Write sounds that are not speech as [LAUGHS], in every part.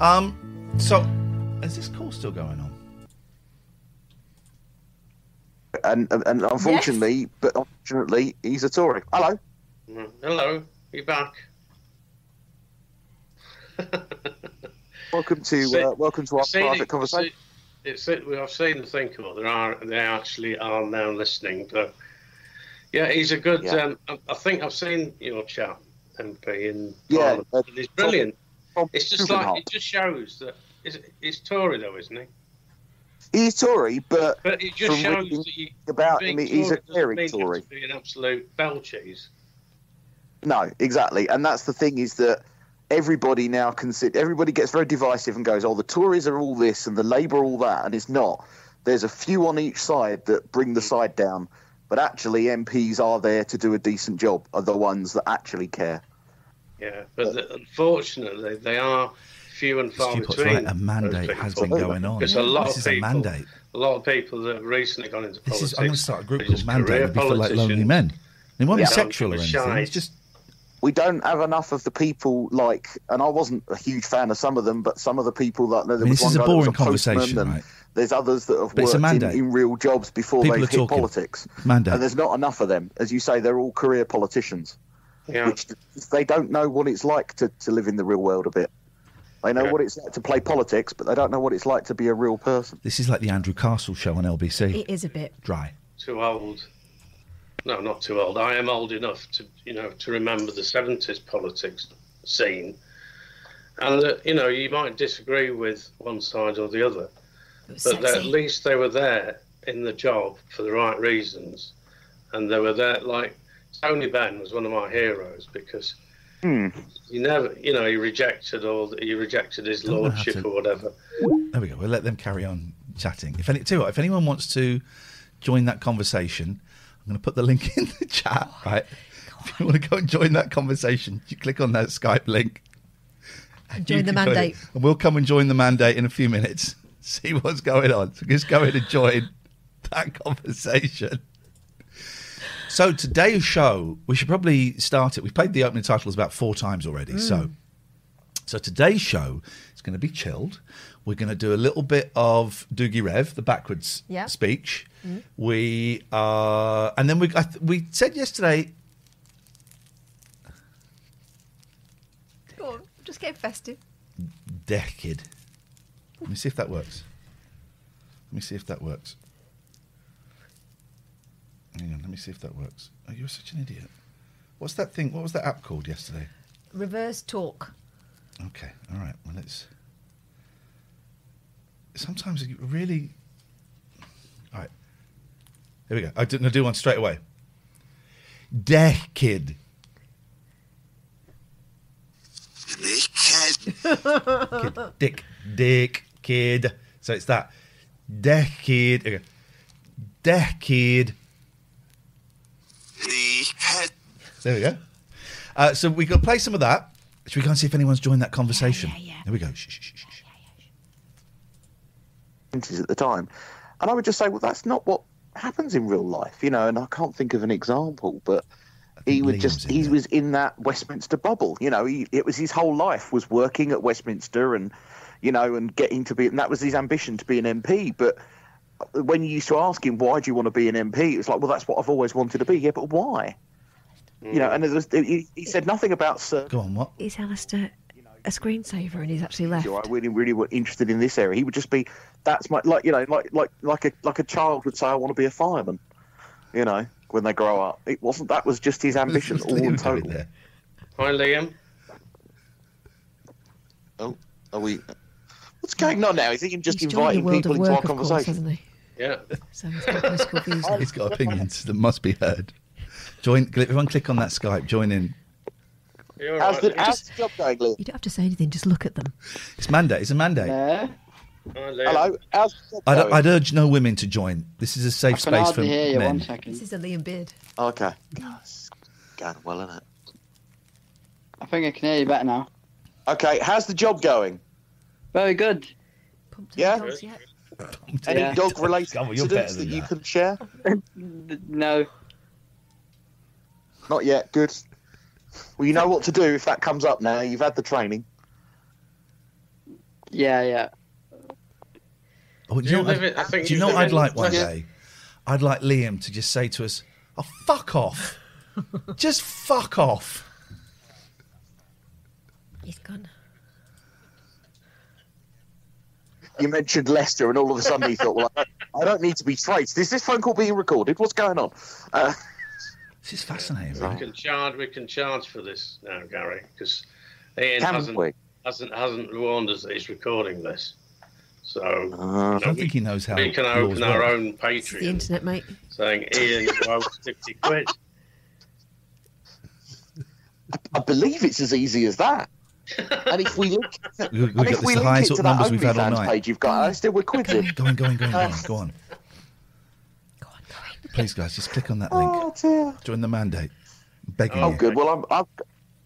Um, so is this call still going on? and and, and unfortunately, but unfortunately, he's a Tory. Hello. Mm, Hello, you back? [LAUGHS] Welcome to See- uh, welcome to our seen private it- conversation. see- It's it. I've seen the think about. There are they actually are now listening. But yeah, he's a good. Yeah. Um, I, I think I've seen your chat MP in Yeah, Parliament, uh, and he's brilliant. Tom It's just like it just shows that is it's Tory though, isn't he? He's Tory, but But it just shows that you, about him, he's a Tory doesn't caring mean you have Tory. to be an absolute bell cheese. No, exactly, and that's the thing is that everybody now consider everybody gets very divisive and goes, "Oh, the Tories are all this and the Labour all that," and it's not. There's a few on each side that bring the side down, but actually MPs are there to do a decent job. Are the ones that actually care. Yeah, but the, unfortunately, they are few and far Stupid's between. right. A mandate has been going on. Because a lot This of is a people, mandate. a lot of people that have recently gone into politics. This is. I'm going to start a group are called Mandate. It'd be for like lonely men. It won't Yeah. be sexual or anything. It's just we don't have enough of the people like, and I wasn't a huge fan of some of them, but some of the people that there I mean, was this one is a that was boring postman conversation, right? There's others that have But worked in, in real jobs before People they are hit talking. politics, Mandate. and there's not enough of them. As you say, they're all career politicians, Yeah. which they don't know what it's like to, to live in the real world a bit. They know Yeah. what it's like to play politics, but they don't know what it's like to be a real person. This is like the Andrew Castle show on LBC. It is a bit. Dry. too old. No, not too old. I am old enough to, you know, to remember the seventies politics scene, and that you know you might disagree with one side or the other, but that at least they were there in the job for the right reasons, and they were there. Like Tony Benn was one of my heroes because Hmm. he never, you know, he rejected all, he rejected his Don't know how lordship to- or whatever. There we go. We'll let them carry on chatting. If any, tell you what, if anyone wants to join that conversation, I'm going to put the link [LAUGHS] in the chat. Right. If you want to go and join that conversation, you click on that Skype link. and Join the mandate. it. And we'll come and join the mandate in a few minutes. [LAUGHS] See what's going on. So just go in and join that conversation. So today's show, we should probably start it. We've played the opening titles about four times already. So mm. so today's show is going to be chilled. We're going to do a little bit of Doogie Rev, the backwards Yeah. speech. Mm. We are, and then we I th- we said yesterday. Go on, just get festive. Decade. Let me see if that works. Let me see if that works. Hang on, let me see if that works. Oh, you're such an idiot. What's that thing? What was that app called yesterday? Reverse talk. Okay, all right. Well, let's. Sometimes you really. All right. Here we go. I didn't do one straight away. Decade. Kid. Dick. Dick. Kid. So it's that. Decade. Okay. Decade. There we go. Uh, so we can play some of that. Should we go and see if anyone's joined that conversation? yeah, yeah. There we go. Shh, shh, shh, shh. 70s at the time. And I would just say, well, that's not what happens in real life, you know. And I can't think of an example, but He would Liam's just he there. was in that Westminster bubble. You know, he, it was his whole life was working at Westminster and you know and getting to be and that was his ambition to be an MP. But when you used to ask him why do you want to be an MP, it was like, well, that's what I've always wanted to be. Yeah, but why? You know, mm. and there was, he, he said nothing about Sir. Go on, what? Is Alistair a screensaver and he's actually left? I really, really were interested in this area. He would just be, that's my like, you know, like like like a like a child would say, I want to be a fireman. You know, when they grow up, it wasn't. That was just his ambition, all in total. there? Hi, Liam. Oh, are we? What's going on now? Is he just He's joined the inviting world people of into our work, of course, conversation? hasn't he? Yeah. So he's got political views. [LAUGHS] He's got opinions that must be heard. Join. Everyone, click on that Skype. Join in. You're How's the, right. how's the job going, Lee? You don't have to say anything, just look at them. It's mandate. It's a mandate. No, Hi, Liam. Hello, how's the job I'd, going? I'd urge no women to join. This is a safe can space for hardly hear you. One men. This is a Liam Beard. Okay, it's going well, isn't it? I think I can hear you better now. Okay, how's the job going? Very good. Pumped Yeah? dogs yet? Any Yeah. dog-related Come on, you're better incidents that than you that. can share? [LAUGHS] No. Not yet. Good. Well, you know what to do if that comes up now. You've had the training. Yeah, yeah. Oh, do You you know, what I'd- it- I think do you you know what I'd like one Yeah. day? I'd like Liam to just say to us, "Oh, fuck off! [LAUGHS] just fuck off!" He's gone. You mentioned Leicester, and all of a sudden he thought, "Well, I don't, I don't need to be traced. Is this phone call being recorded? What's going on?" Uh, This is fascinating. We Right? can charge. We can charge for this now, Gary, because Ian can hasn't we? hasn't hasn't warned us that he's recording this. So Uh, I don't think he knows how. we can open our work. own It's the internet, mate. saying Ian you owe fifty quid. I believe it's as easy as that. [LAUGHS] and if we link, We- we've and if we the link highest it to that numbers we've had all OnlyFans night. page you've got, I still we're quizzing. Go on, go on, go on, go on, go on. Go on, go on. Please, guys, just click on that link. Oh dear. Join the mandate. Begging Oh, you. good. Well, I'm I'm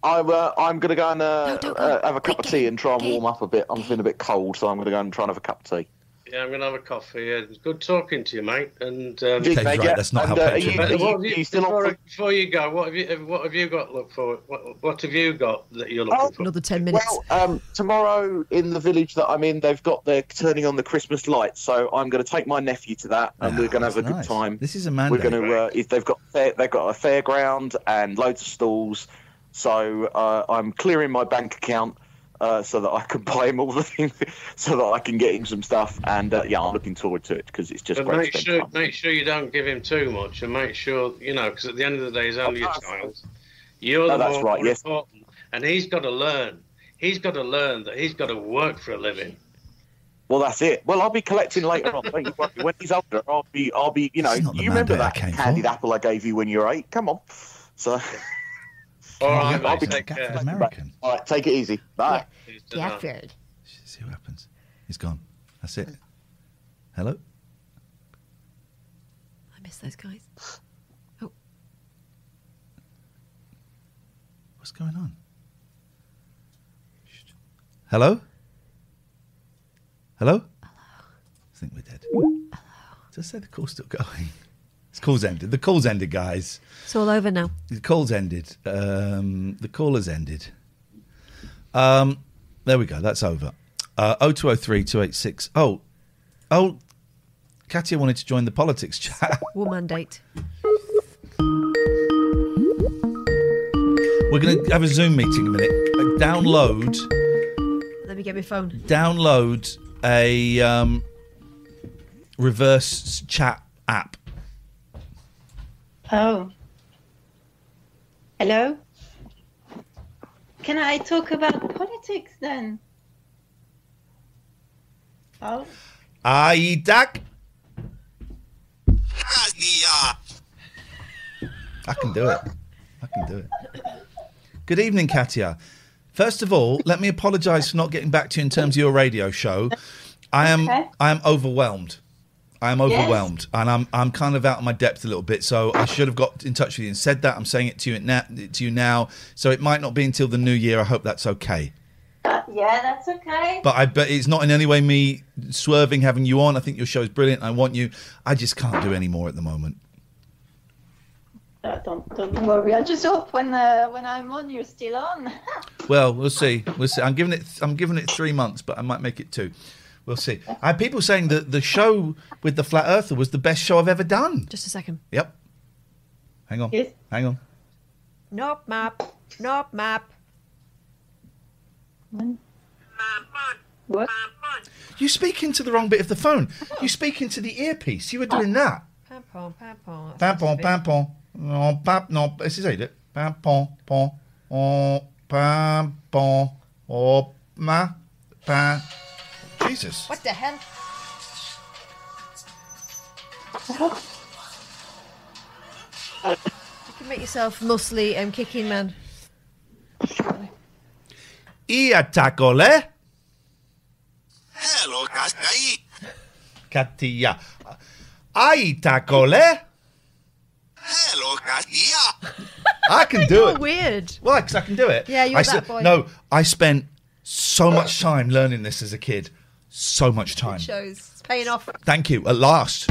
I'm, uh, I'm going to go and uh, No, uh, have a cup Quick, of tea and try and get- warm up a bit. I'm feeling a bit cold, so I'm going to go and try and have a cup of tea. Yeah, I'm gonna have a coffee. It's good talking to you, mate. And um, Indeed, Okay, right, yeah. that's not And, how uh, are Patreon you, works. what you, you, are still on? before, for- before you go, what have you what have you got look for? What, what have you got that you're looking Oh, for? Another 10 minutes. Well, um, tomorrow in the village that I'm in, they've got they're turning on the Christmas lights, so I'm going to take my nephew to that, and Ah, we're going to have a that's good time. This is a man. We're mandate. going to. Uh, if they've got fair, they've got a fairground and loads of stalls, so uh, I'm clearing my bank account. Uh, so that I can [LAUGHS] buy him all the things, so that I can get him some stuff, and uh, yeah, I'm looking forward to it because it's just But great. make sure time. make sure you don't give him too much, and make sure you know because at the end of the day, he's only a child. You're No, the that's more right, yes. important, and he's got to learn. He's got to learn that he's got to work for a living. Well, that's it. Well, I'll be collecting later on. Don't you worry. When he's older, I'll be, I'll be, you know, This is not the you remember that I candied apple I gave you when you were eight? Come on. So, All right, yeah, mate, I'll be take Gafford care. American. all right, take it easy. Bye. Cheers to that. Gafford. See what happens. He's gone. That's it. Hello. I miss those guys. Oh. What's going on? Hello. Hello? Hello? I think we're dead. Hello. Just say the call's still going. This call's ended. The call's ended, guys. It's all over now. The call's ended. Um, the call has ended. Um, there we go. That's over. Uh, 0203 286. Oh, oh, Katia wanted to join the politics chat. [LAUGHS] War mandate. We're going to have a Zoom meeting in a minute. Uh, download, Let me get my phone. download a um, reverse chat app. Oh. Hello? Can I talk about politics then? Oh, Aidak. I can do it. I can do it. Good evening, Katia. First of all, let me apologise for not getting back to you in terms of your radio show. I am Okay. I am overwhelmed. I am overwhelmed, and I'm I'm kind of out of my depth a little bit. So I should have got in touch with you and said that. I'm saying it to you now. To you now. So it might not be until the new year. I hope that's okay. uh, yeah, that's okay. But I bet it's not in any way me swerving having you on. I think your show is brilliant. I want you. I just can't do any more at the moment. Uh, don't don't worry. I just hope when uh, when I'm on, you're still on. [LAUGHS] Well, we'll see. We'll see. I'm giving it. I'm giving it three months, but I might make it two. We'll see. I had people saying that the show with the flat earther was the best show I've ever done. Just a second. Yep. Hang on. Yes. Hang on. Nope, map. Nope, map. What? You speak into the wrong bit of the phone. You speak into the earpiece. You were doing that. Pam pom, pam pom. Pam pom pam pom. No pam no. This is it. Pam pom pom. Oh pam pom. Oh ma pam. Jesus. What the hell? you can make yourself muscly and kicking man. Ia tacole. Hello, Cascai. Katia. Ai tacole. Hello, Cascai. I can do You're it. weird. Why? Because I can do it. Yeah, you're I that boy. No, I spent so much time learning this as a kid. So much time. Shows. It's paying off. Thank you. At last.